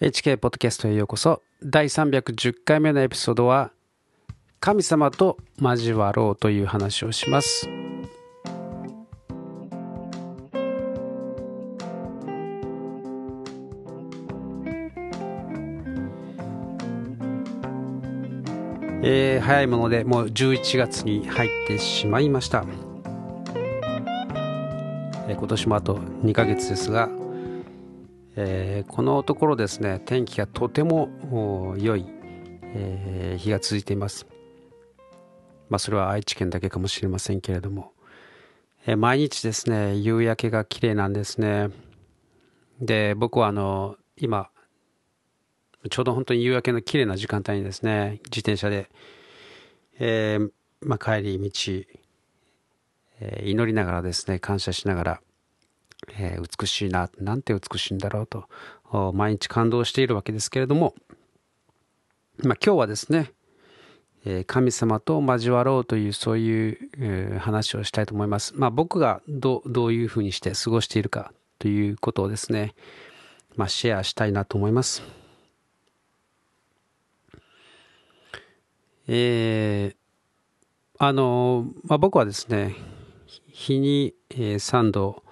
HK ポッドキャストへようこそ。第310回目のエピソードは神様と交わろうという話をします。えー、早いものでもう11月に入ってしまいました、えー、今年もあと2ヶ月ですがえー、このところですね天気がとても良い、えー、日が続いています。まあそれは愛知県だけかもしれませんけれども、えー、毎日ですね夕焼けが綺麗なんですね。で僕はあの今ちょうど本当に夕焼けの綺麗な時間帯にですね自転車で、えーまあ、帰り道、えー、祈りながらですね感謝しながらえー、美しいな、なんて美しいんだろうと、毎日感動しているわけですけれども、まあ、今日はですね、えー、神様と交わろうというそういう、えー、話をしたいと思います。まあ、僕がどどういうふうにして過ごしているかということをですね、まあ、シェアしたいなと思います。えー、あの、まあ、僕はですね、日に、3度、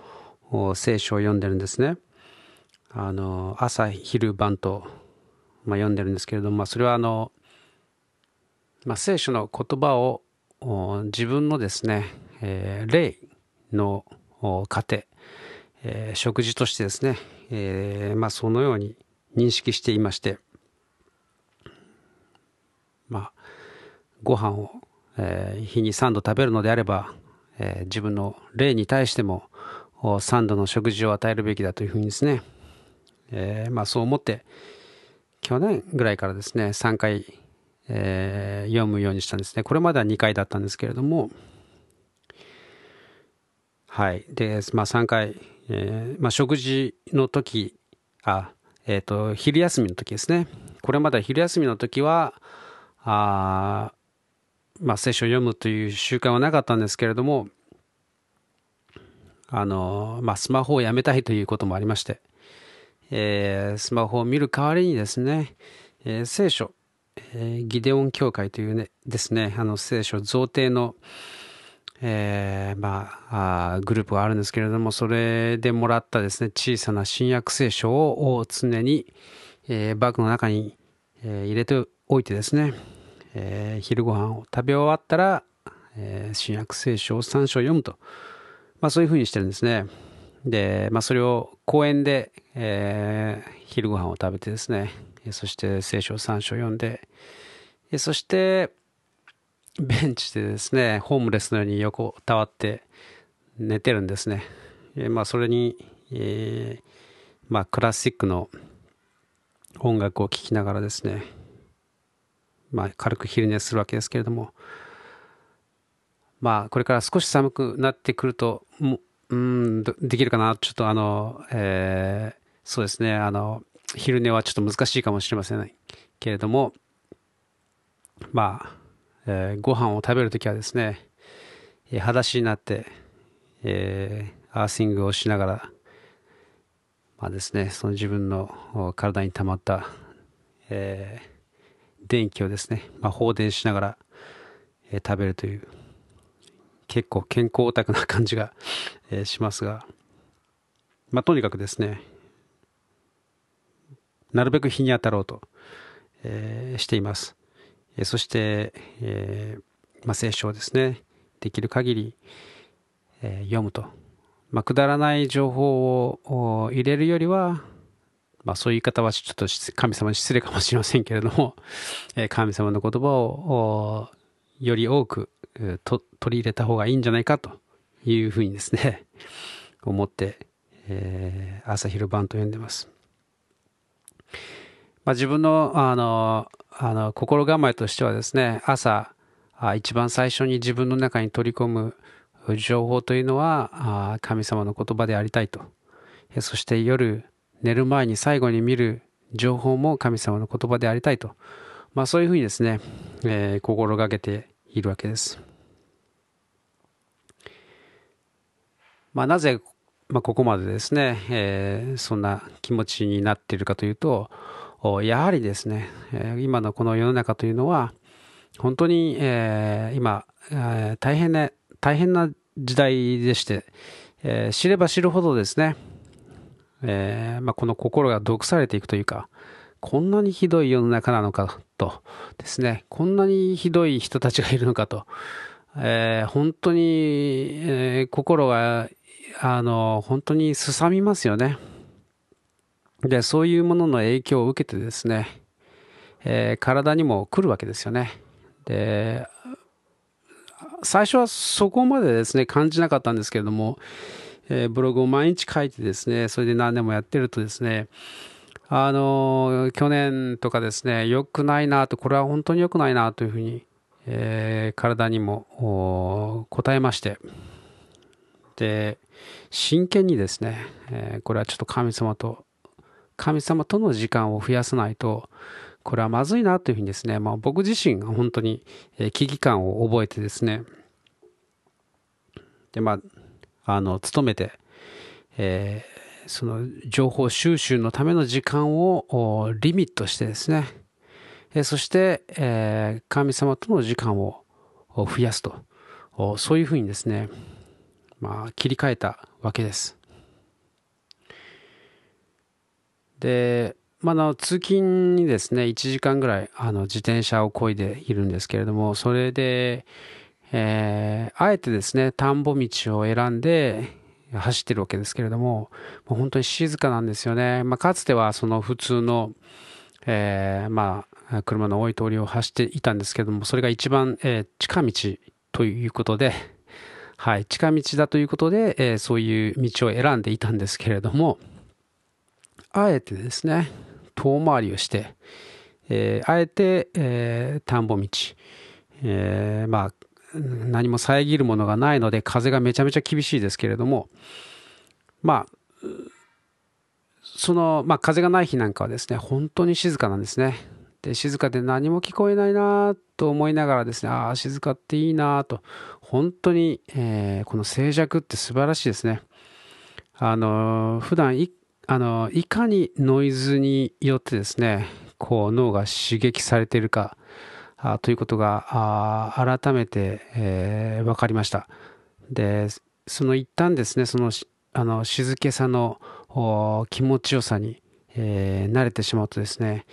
聖書を読んでるんですね。あの朝昼晩と、まあ、読んでるんですけれども、まあ、それはあの、まあ、聖書の言葉を自分のですね、えー、霊の糧、えー、食事としてですね、えー、まあ、そのように認識していまして、まあ、ご飯を、えー、日に3度食べるのであれば、え、自分の霊に対しても3度の食事を与えるべきだというふうにですね、えー、まあそう思って去年ぐらいからですね3回、えー、読むようにしたんですね。これまでは2回だったんですけれども。はい。で、まあ、3回、えーまあ、食事の時あえっ、ー、と昼休みの時ですね。これまでは昼休みの時はあまあ聖書を読むという習慣はなかったんですけれどもあの、まあ、スマホをやめたいということもありまして、えー、スマホを見る代わりにですね、えー、聖書、えー、ギデオン教会というね、ですね、あの聖書贈呈の、えー、まあ、グループがあるんですけれども、それでもらったですね、小さな新約聖書を常に、えー、バッグの中に、えー、入れておいてですね、えー、昼ご飯を食べ終わったら、えー、新約聖書を3章読むと。まあ、そういうふうにしてるんですね。で、まあ、それを公園で、えー、昼ご飯を食べてですね、そして聖書3章読んで、そして、ベンチでですね、ホームレスのように横たわって寝てるんですね。まあ、それに、えー、まあ、クラシックの音楽を聴きながらですね、まあ、軽く昼寝するわけですけれども、まあ、これから少し寒くなってくると、もうんできるかな、ちょっとあの、えー、そうですね、あの、昼寝はちょっと難しいかもしれません。けれども、まあ、えー、ご飯を食べるときはですね、え、裸足になって、えー、アーシングをしながら、まあですね、その自分の体に溜まった、えー、電気をですね、まあ、放電しながら、えー、食べるという、結構健康オタクな感じが、えー、しますが、まあ、とにかくですね、なるべく日に当たろうと、えー、しています。えー、そして、えーまあ、聖書をですね、できる限り、えー、読むと。まあ、くだらない情報を入れるよりは、まあ、そういう言い方はちょっと神様に失礼かもしれませんけれども、えー、神様の言葉をより多くと取り入れた方がいいんじゃないかというふうにですね、思って、えー、朝昼晩と読んでます。まあ、自分のあのあの心構えとしてはですね、朝あ一番最初に自分の中に取り込む情報というのはあ神様の言葉でありたいと。そして夜寝る前に最後に見る情報も神様の言葉でありたいと。まあそういうふうにですね、えー、心がけているわけです。まあ、なぜまあ、ここまでですね、えー、そんな気持ちになっているかというと、やはりですね、今のこの世の中というのは、本当に、えー、今、えー、大変な、大変な時代でして、えー、知れば知るほどですね、えまあ、この心が毒されていくというか、こんなにひどい世の中なのかとですね、こんなにひどい人たちがいるのかと、え本当に、え心が、あの、本当にすさみますよね。で、そういうものの影響を受けてですね、えー、体にも来るわけですよね。で、最初はそこまでですね、感じなかったんですけれども、え、ブログを毎日書いてですね、それで何年もやってるとですね、あの去年とかですね、良くないなと、これは本当に良くないなというふうに、えー、体にも答えまして、で、真剣にですね、えー、これはちょっと神様と神様との時間を増やさないと、これはまずいなというふうにですね、まあ、僕自身が本当に危機感を覚えてですね、で、まあ、あの、努めて、え、その情報収集のための時間をリミットしてですね、えそして、え、神様との時間を増やすと、そういうふうにですね、まあ、切り替えたわけです。で、まあ、の通勤にですね、1時間ぐらいあの自転車を漕いでいるんですけれども、それで、えー、あえてですね、田んぼ道を選んで走ってるわけですけれども、もう本当に静かなんですよね。まあ、かつてはその普通の、えー、まあ、車の多い通りを走っていたんですけども、それが一番、えー、近道ということで、はい、近道だということで、えー、そういう道を選んでいたんですけれども、あえてですね、遠回りをして、えー、あえて、え、田んぼ道、え、まあ、何も遮るものがないので、風がめちゃめちゃ厳しいですけれども、まあ、その、まあ、風がない日なんかはですね、本当に静かなんですね。で、静かで何も聞こえないなと思いながらですね、ああ、静かっていいなと、本当に、え、この静寂って素晴らしいですね。あの、普段一あの、いかにノイズによってですね、こう脳が刺激されているかあということがあ改めて、えー、分かりました。で、その一旦ですね、そのあの静けさの気持ちよさに、えー、慣れてしまうとですね、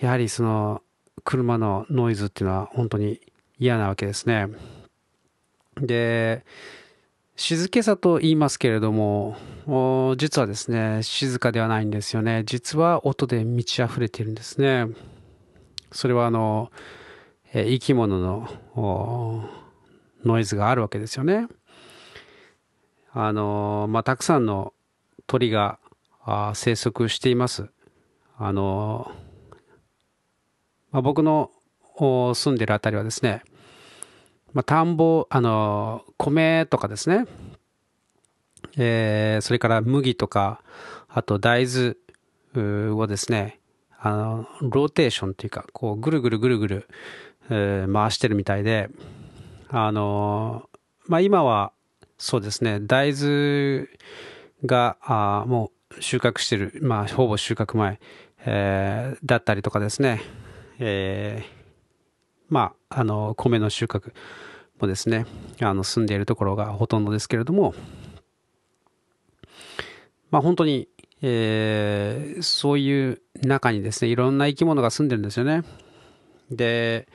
やはりその車のノイズっていうのは本当に嫌なわけですね。で、静けさと言いますけれども、実はですね、静かではないんですよね。実は音で満ち溢れているんですね。それはあの、え生き物のノイズがあるわけですよね。あの、まあ、たくさんの鳥が生息しています。あの、まあ、僕の住んでるあたりはですね、まあ、田んぼ、あの、米とかですね、えー、それから麦とか、あと大豆をですね、あの、ローテーションというか、こう、ぐるぐるぐるぐる、え、回してるみたいで、あの、まあ、今は、そうですね、大豆が、あもう収穫してる、まあ、ほぼ収穫前、えー、だったりとかですね、え、まあ、あの、米の収穫もですね、あの、住んでいるところがほとんどですけれども、まあ、本当に、え、そういう中にですね、いろんな生き物が住んでるんですよね。で、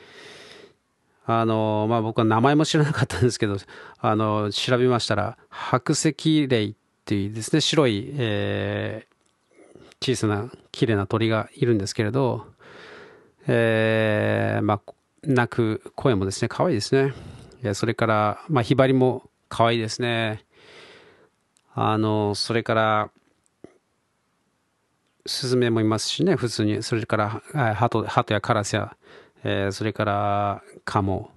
あの、まあ、僕は名前も知らなかったんですけど、あの、調べましたら、白石霊っていうですね、白い、えー、小さな綺麗な鳥がいるんですけれど、えー、まあ、鳴く声もですね、可愛いですね。それから、まあ、ひばりも可愛いですね。あの、それから、スズメもいますしね、普通に。それから、ハトハトやカラスや、えー、それから、カモ、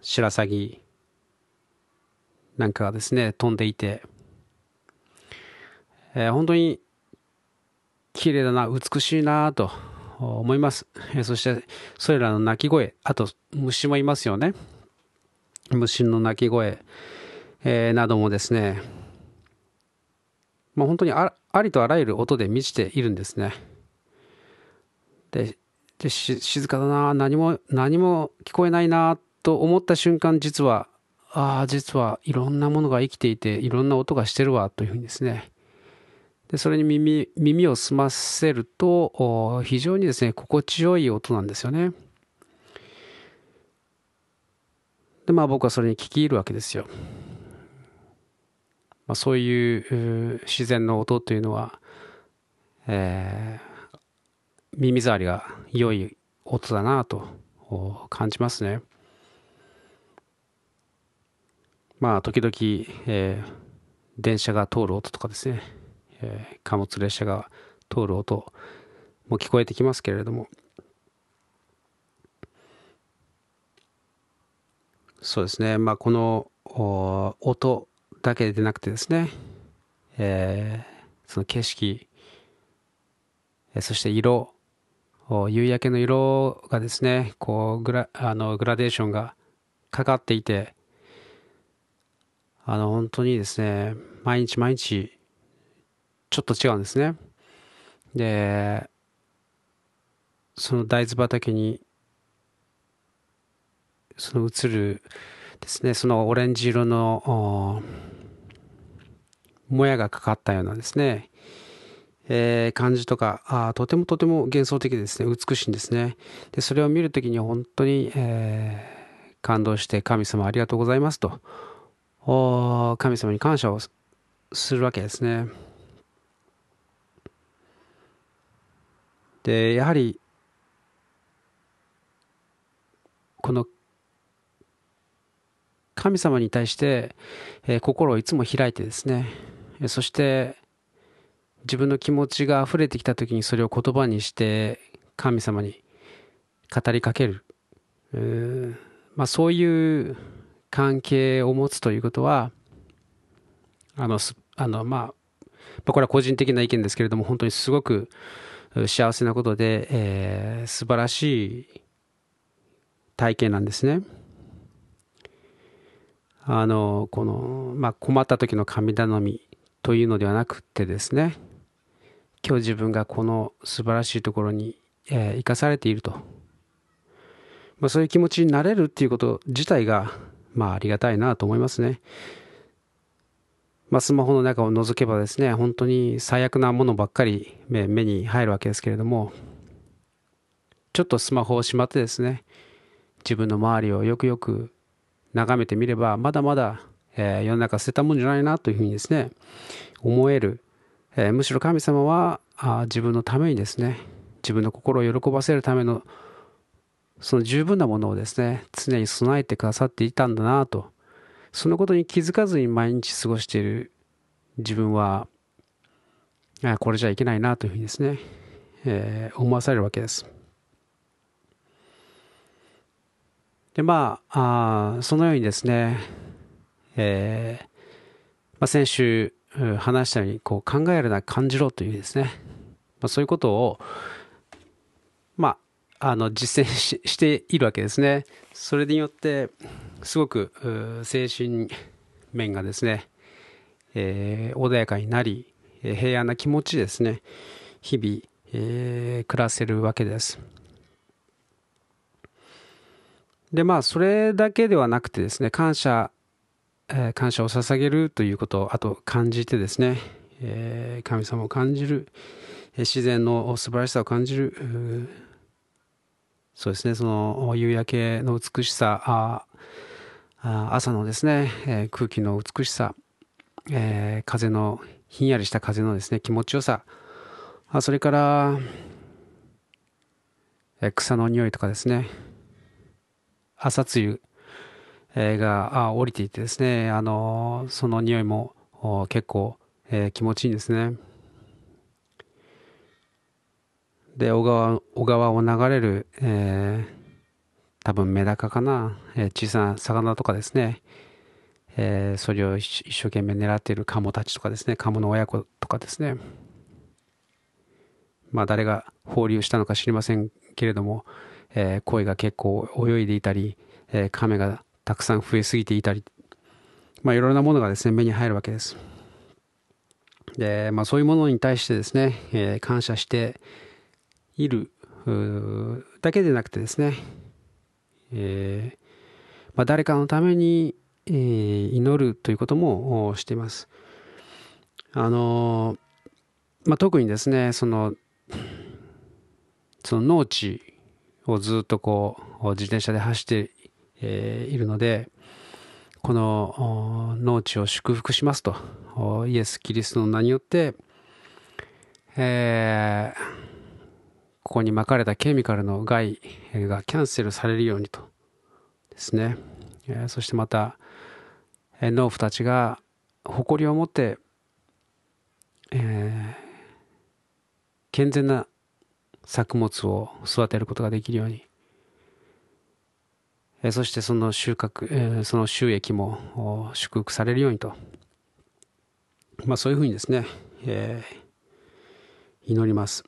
シラサギなんかがですね、飛んでいて、えー、本当に綺麗だな、美しいなと思います。えー、そして、それらの鳴き声、あと虫もいますよね。虫の鳴き声、えー、などもですね、まあ、本当にありとあらゆる音で満ちているんですね。でで静かだな何も何も聞こえないなと思った瞬間実はああ実はいろんなものが生きていていろんな音がしてるわというふうにですねでそれに耳耳を澄ませると非常にですね心地よい音なんですよね。でまあ僕はそれに聞き入るわけですよ。まあ、そういう自然の音というのは、えー、耳障りが良い音だなと感じますね。まあ時々、えー、電車が通る音とかですね、えー、貨物列車が通る音も聞こえてきますけれども。そうですね。まあこの音だけでなくてですね、えー、その景色、そして色夕焼けの色がですねこうグラあのグラデーションがかかっていてあの本当にですね毎日毎日ちょっと違うんですね。でその大豆畑にその映るですねそのオレンジ色のもやがかかったようなですね、えー、感じとかあとてもとても幻想的ですね。美しいんですね。でそれを見るときに本当に、えー、感動して神様ありがとうございますと。神様に感謝をするわけですね。でやはりこの神様に対して、えー、心をいつも開いてですね。そして自分の気持ちが溢れてきた時にそれを言葉にして神様に語りかける、まあ、そういう関係を持つということはあのあの、まあ、これは個人的な意見ですけれども本当にすごく幸せなことで、えー、素晴らしい体験なんですね。あのこの、まあ、困った時の神頼みというのではなくてですね今日自分がこの素晴らしいところに、えー、生かされていると、まあ、そういう気持ちになれるっていうこと自体が、まあ、ありがたいなと思いますね。まあ、スマホの中を覗けばですね本当に最悪なものばっかり目目に入るわけですけれどもちょっとスマホをしまってですね自分の周りをよくよく眺めてみればまだまだえー、世の中捨てたもんじゃないなというふうにですね思える、えー、むしろ神様はあ自分のためにですね自分の心を喜ばせるためのその十分なものをですね常に備えてくださっていたんだなとそのことに気づかずに毎日過ごしている自分はこれじゃいけないなというふうにですね、えー、思わされるわけです。でまああそのようにですねえー、まあ、先週話したようにこう考えるな感じろというですね、まあ、そういうことを、まあ、あの実践ししているわけですね。それによってすごく精神面がですね、えー、穏やかになり平安な気持ちですね日々、えー、暮らせるわけです。でまあそれだけではなくてですね感謝え、感謝を捧げるということあと感じてですね、え、神様を感じる、自然の素晴らしさを感じるそうですねその夕焼けの美しさ朝のですね、え空気の美しさ、え風のひんやりした風のですね気持ちよさそれから、え草の匂いとかですね朝露が降りていてですね、あのその匂いも結構、えー、気持ちいいんですね。で小川小川を流れる、えー、多分メダカかな、えー、小さな魚とかですね、えー、それを一生懸命狙っているカモたちとかですね。カモの親子とかですね。まあ誰が放流したのか知りませんけれども、えー、鯉が結構泳いでいたり、えー、亀がたくさん増えすぎていたり、まあ、いろんなものがですね目に入るわけです。で、まあ、そういうものに対してですね、えー、感謝しているだけでなくてですね、えーまあ、誰かのために、えー、祈るということもしています。あのまあ、特にですねそのその農地をずっとこう自転車で走って、えー、いるのでこの農地を祝福しますとイエス・キリストの名によって、えー、ここにまかれたケミカルの害がキャンセルされるようにとですね、えー、そしてまた農夫たちが誇りを持って、えー、健全な作物を育てることができるように、え、そしてその収穫、え、その収益も祝福されるようにと、まあ、そういうふうにですね、えー、祈ります。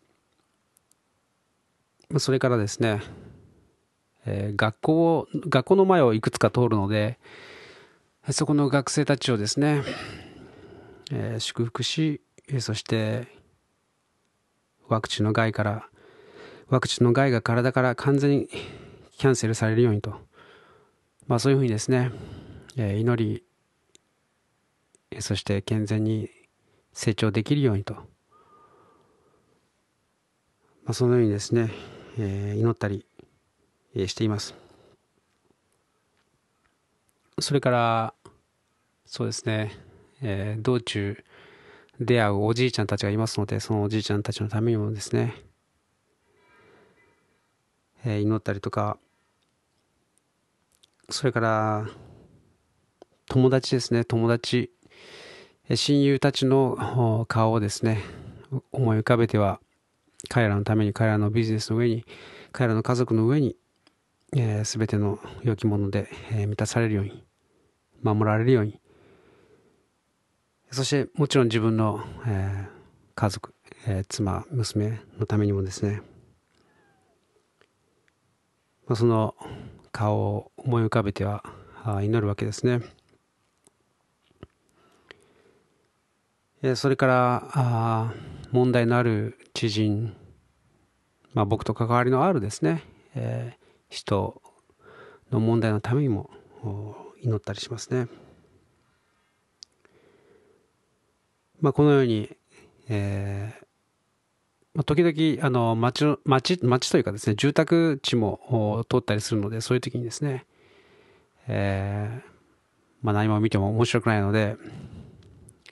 それからですね、えー、学校を、学校の前をいくつか通るので、そこの学生たちをですね、えー、祝福し、そしてワクチンの害から、ワクチンの害が体から完全にキャンセルされるようにと、まあそういうふうにですね、えー、祈り、そして健全に成長できるようにと、まあ、そのようにですね、えー、祈ったりしています。それから、そうですね、えー、道中出会うおじいちゃんたちがいますので、そのおじいちゃんたちのためにもですね、えー、祈ったりとか、それから、友達ですね、友達、親友たちの顔をですね、思い浮かべては、彼らのために、彼らのビジネスの上に、彼らの家族の上に、す、えー、べ、ての良きもので、えー、満たされるように、守られるように、そしてもちろん自分の、えー、家族、えー、妻、娘のためにもですね、まあ、その顔を思い浮かべては祈るわけですね。それから問題のある知人、まあ、僕と関わりのあるですね、えー、人の問題のためにも祈ったりしますね。まあ、このように、えー、時々あの町の町町というかですね住宅地も通ったりするのでそういう時にですね、えーまあ、何も見ても面白くないので、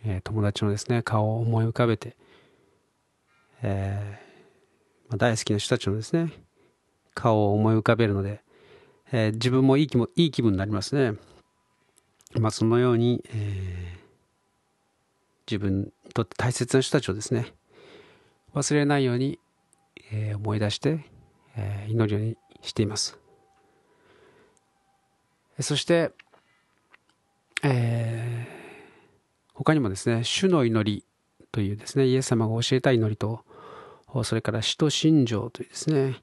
えー、友達のですね顔を思い浮かべて、えーまあ、大好きな人たちのですね顔を思い浮かべるので、えー、自分もいい気もいい気分になりますね。まあ、そのように、えー自分にとって大切な人たちをですね忘れないように、えー、思い出して、えー、祈るようにしていますそして、えー、他にもですね主の祈りというですねイエス様が教えた祈りとそれから使徒信条というですね、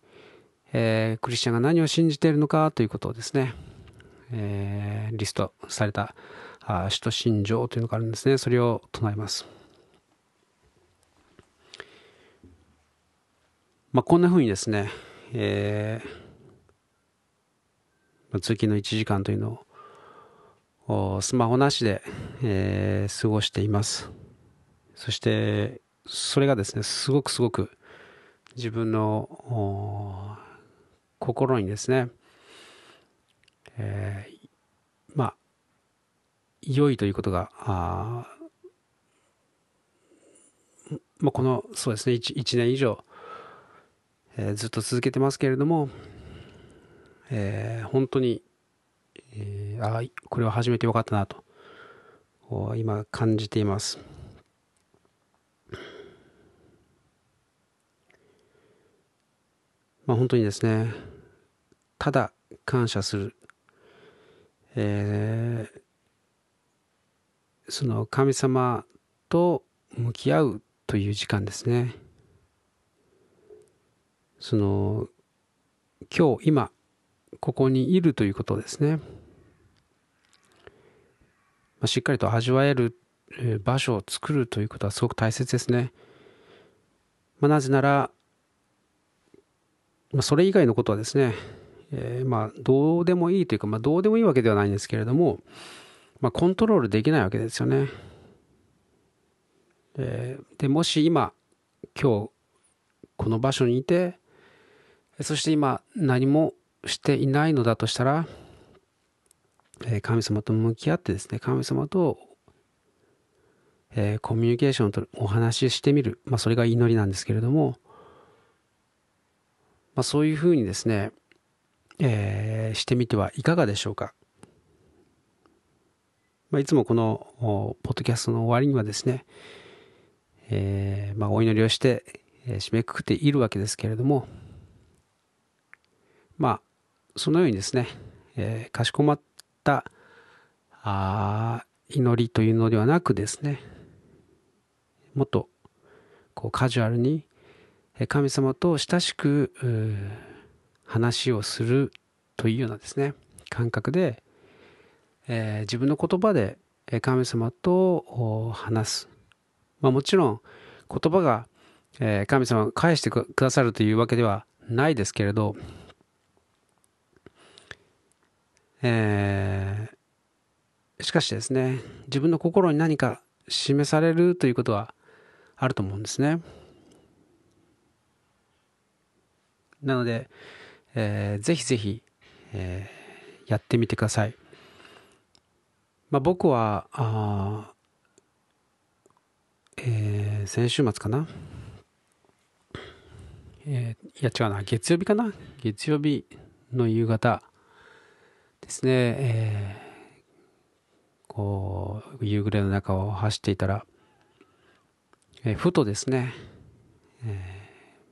えー、クリスチャンが何を信じているのかということをですね、えー、リストされたあ使徒信条というのがあるんですね。それを唱えます。まあ、こんなふうにですね、えー、通勤の1時間というのをスマホなしで、えー、過ごしています。そして、それがですね、すごくすごく自分の心にですね、えー、まあ、良いということが、あまあ、この、そうですね1、1年以上、えー、ずっと続けてますけれども、えー、本当に、えー、あこれは初めてよかったなと、今感じています。まあ、本当にですね、ただ感謝する、えー、その神様と向き合うという時間ですね。その今日今ここにいるということですね。まあ、しっかりと味わえる場所を作るということはすごく大切ですね。まあ、なぜなら、まあ、それ以外のことはですね、えー、まあどうでもいいというか、まあ、どうでもいいわけではないんですけれども、まあ、コントロールできないわけですよね。ででもし今今日この場所にいてそして今何もしていないのだとしたら神様と向き合ってですね神様とえコミュニケーションとお話ししてみる、まあ、それが祈りなんですけれども、まあ、そういうふうにですね、えー、してみてはいかがでしょうか。まあ、いつもこのポッドキャストの終わりにはですね、えー、まあ、お祈りをして、え、締めくくっているわけですけれども、まあ、そのようにですね、えー、かしこまったあ祈りというのではなくですね、もっとこうカジュアルに神様と親しく話をするというようなですね感覚で、えー、自分の言葉で神様と話す、まあ、もちろん言葉が、神様が返してくださるというわけではないですけれど、えー、しかしですね自分の心に何か示されるということはあると思うんですね。なので、えー、ぜひぜひ、えー、やってみてください。まあ、僕はあ、えー、先週末かな、えー、いや違うな月曜日かな月曜日の夕方ですね、えー、こう夕暮れの中を走っていたらえふとですね、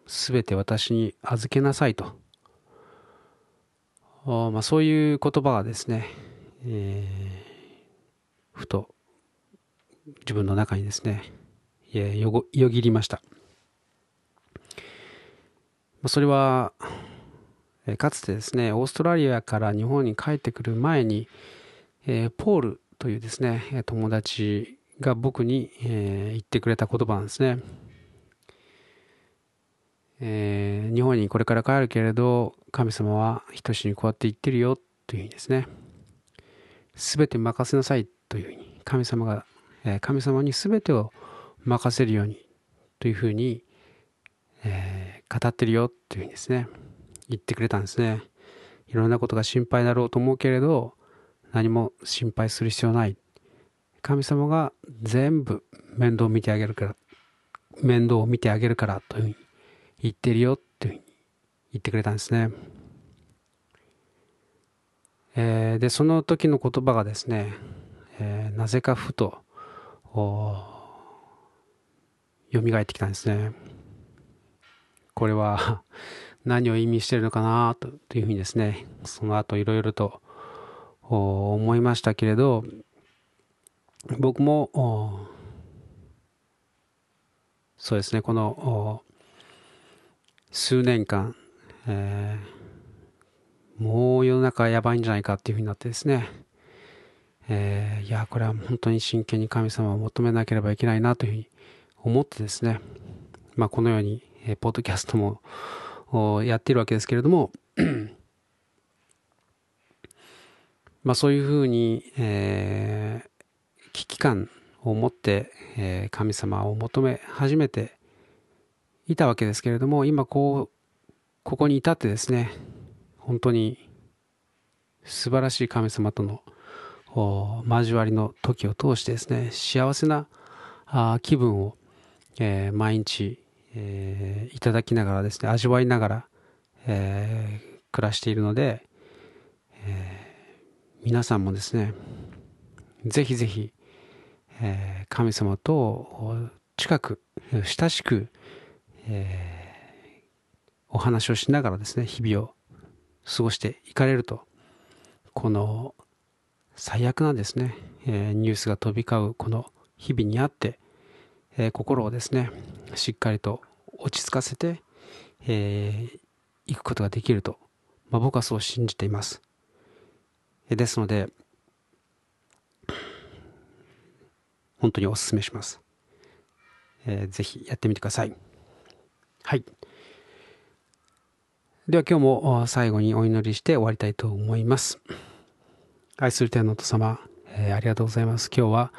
す、え、べ、て私に預けなさいと、まあ、そういう言葉がですね、えー、ふと自分の中にですね、よごよぎりました。それは、かつてですね、オーストラリアから日本に帰ってくる前に、えー、ポールというですね、友達が僕に、えー、言ってくれた言葉なんですね。えー、日本にこれから帰るけれど、神様は等しにこうやって言ってるよというふうにですね、すべて任せなさいというふうに、神様が、え、神様にすべてを任せるようにというふうに、え、語ってるよというふうにですね、言ってくれたんですね。いろんなことが心配だろうと思うけれど、何も心配する必要ない。神様が全部面倒を見てあげるから、面倒を見てあげるからというふうに言ってるよというふうに言ってくれたんですね。えー、で、その時の言葉がですね、えー、なぜかふと、蘇ってきたんですね。これは何を意味してるのかなというふうにですね、その後いろいろと思いましたけれど、僕もそうですねこの数年間、えー、もう世の中やばいんじゃないかっていうふうになってですね、えー、いやこれは本当に真剣に神様を求めなければいけないなというふうに思ってですね、まあ、このように、えー、ポッドキャストもやってるわけですけれどもまあそういうふうに、えー、危機感を持って、え神様を求め始めていたわけですけれども今こうここに至ってですね本当に素晴らしい神様との交わりの時を通してですね幸せなあ気分を、えー、毎日、えー、いただきながらですね味わいながら、えー、暮らしているので、え皆さんもですねぜひぜひえ、神様と近く親しく、え、お話をしながらですね日々を過ごしていかれるとこの最悪なですね、え、ニュースが飛び交うこの日々にあって、えー、心をですねしっかりと落ち着かせてい、えー、くことができると、まあ、僕はそう信じています。ですので本当にお勧めします。えー、ぜひやってみてください。はい。では今日も最後にお祈りして終わりたいと思います。愛する天のお様、えー、ありがとうございます。今日は、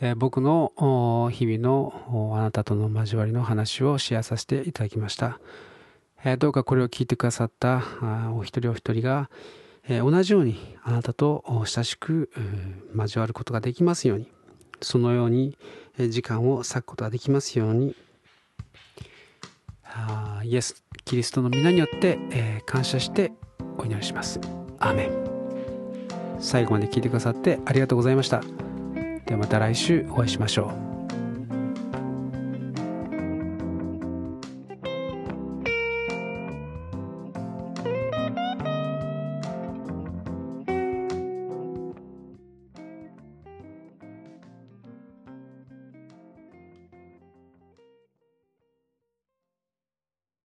え、僕の日々のあなたとの交わりの話をシェアさせていただきました。え、どうかこれを聞いてくださったお一人お一人が、え同じようにあなたと親しく交わることができますように、そのように時間を割くことができますように、イエス・キリストの皆によって、え感謝してお祈りします。アーメン。最後まで聞いてくださってありがとうございました。ではまた来週お会いしましょう。